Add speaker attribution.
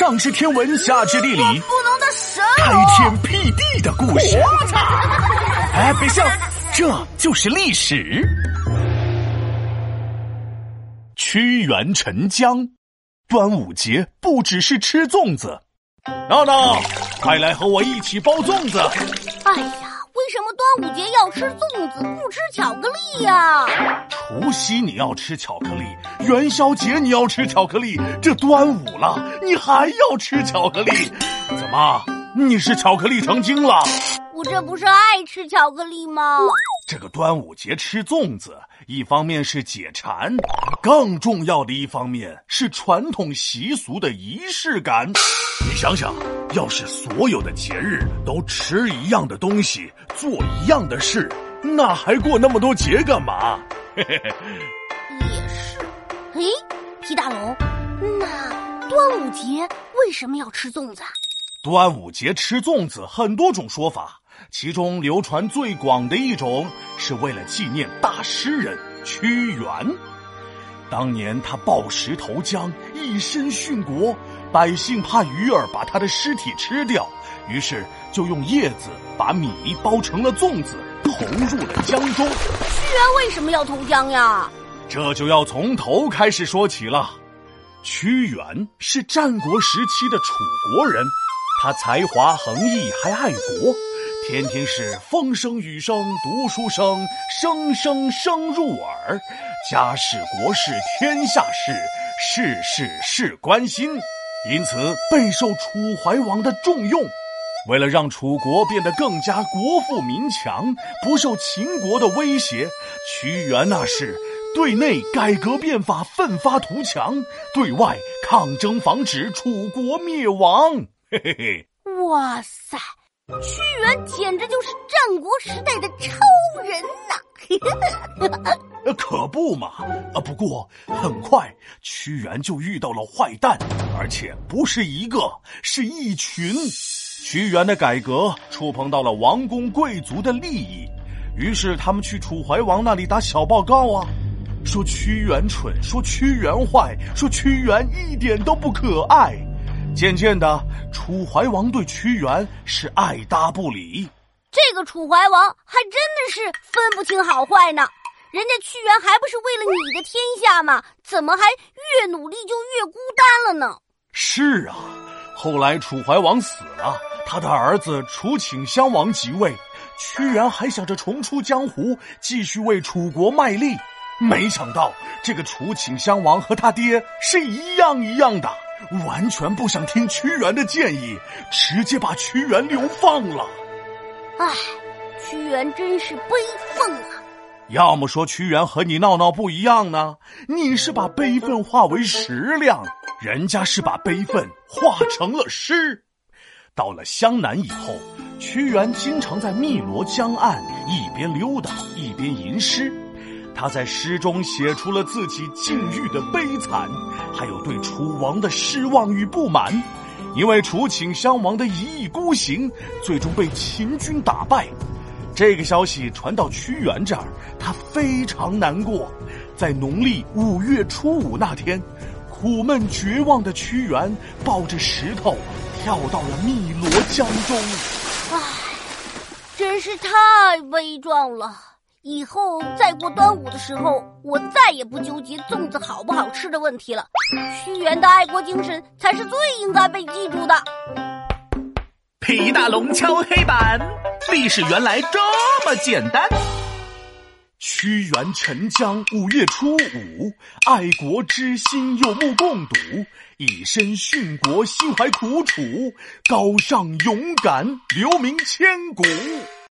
Speaker 1: 上知天文，下知地理，
Speaker 2: 不能的神
Speaker 1: 开天辟地的故事。哎，别笑，这就是历史。屈原沉江，端午节不只是吃粽子。闹闹，快来和我一起包粽子。
Speaker 2: 哎呀，为什么端午节要吃粽子，不吃巧克力呀？
Speaker 1: 除夕你要吃巧克力，元宵节你要吃巧克力，这端午了，你还要吃巧克力？怎么，你是巧克力成精了？
Speaker 2: 我这不是爱吃巧克力吗？
Speaker 1: 这个端午节吃粽子，一方面是解馋，更重要的一方面是传统习俗的仪式感。你想想，要是所有的节日都吃一样的东西，做一样的事，那还过那么多节干嘛？
Speaker 2: 也是。哎，皮大龙，那端午节为什么要吃粽子啊？
Speaker 1: 端午节吃粽子很多种说法。其中流传最广的一种，是为了纪念大诗人屈原。当年他抱石投江，以身殉国，百姓怕鱼儿把他的尸体吃掉，于是就用叶子把米包成了粽子，投入了江中。
Speaker 2: 屈原为什么要投江呀？
Speaker 1: 这就要从头开始说起了。屈原是战国时期的楚国人，他才华横溢，还爱国。天天是风声雨声读书声，声声声入耳，家事国事天下事，事事事关心，因此备受楚怀王的重用。为了让楚国变得更加国富民强，不受秦国的威胁，屈原那是对内改革变法，奋发图强；对外抗争，防止楚国灭亡。嘿嘿嘿！
Speaker 2: 哇塞！屈原简直就是战国时代的超人
Speaker 1: 呐！可不嘛！啊，不过很快屈原就遇到了坏蛋，而且不是一个，是一群。屈原的改革触碰到了王公贵族的利益，于是他们去楚怀王那里打小报告啊，说屈原蠢，说屈原坏，说屈原一点都不可爱。渐渐的，楚怀王对屈原是爱搭不理。
Speaker 2: 这个楚怀王还真的是分不清好坏呢。人家屈原还不是为了你的天下吗？怎么还越努力就越孤单了呢？
Speaker 1: 是啊，后来楚怀王死了，他的儿子楚顷襄王即位，屈原还想着重出江湖，继续为楚国卖力。没想到这个楚顷襄王和他爹是一样一样的。完全不想听屈原的建议，直接把屈原流放了。
Speaker 2: 唉，屈原真是悲愤啊！
Speaker 1: 要么说屈原和你闹闹不一样呢？你是把悲愤化为食量，人家是把悲愤化成了诗。到了湘南以后，屈原经常在汨罗江岸一边溜达一边吟诗。他在诗中写出了自己境遇的悲惨，还有对楚王的失望与不满。因为楚顷襄王的一意孤行，最终被秦军打败。这个消息传到屈原这儿，他非常难过。在农历五月初五那天，苦闷绝望的屈原抱着石头跳到了汨罗江中。
Speaker 2: 唉，真是太悲壮了。以后再过端午的时候，我再也不纠结粽子好不好吃的问题了。屈原的爱国精神才是最应该被记住的。
Speaker 3: 皮大龙敲黑板，历史原来这么简单。
Speaker 1: 屈原沉江五月初五，爱国之心有目共睹，以身殉国心怀苦楚，高尚勇敢留名千古。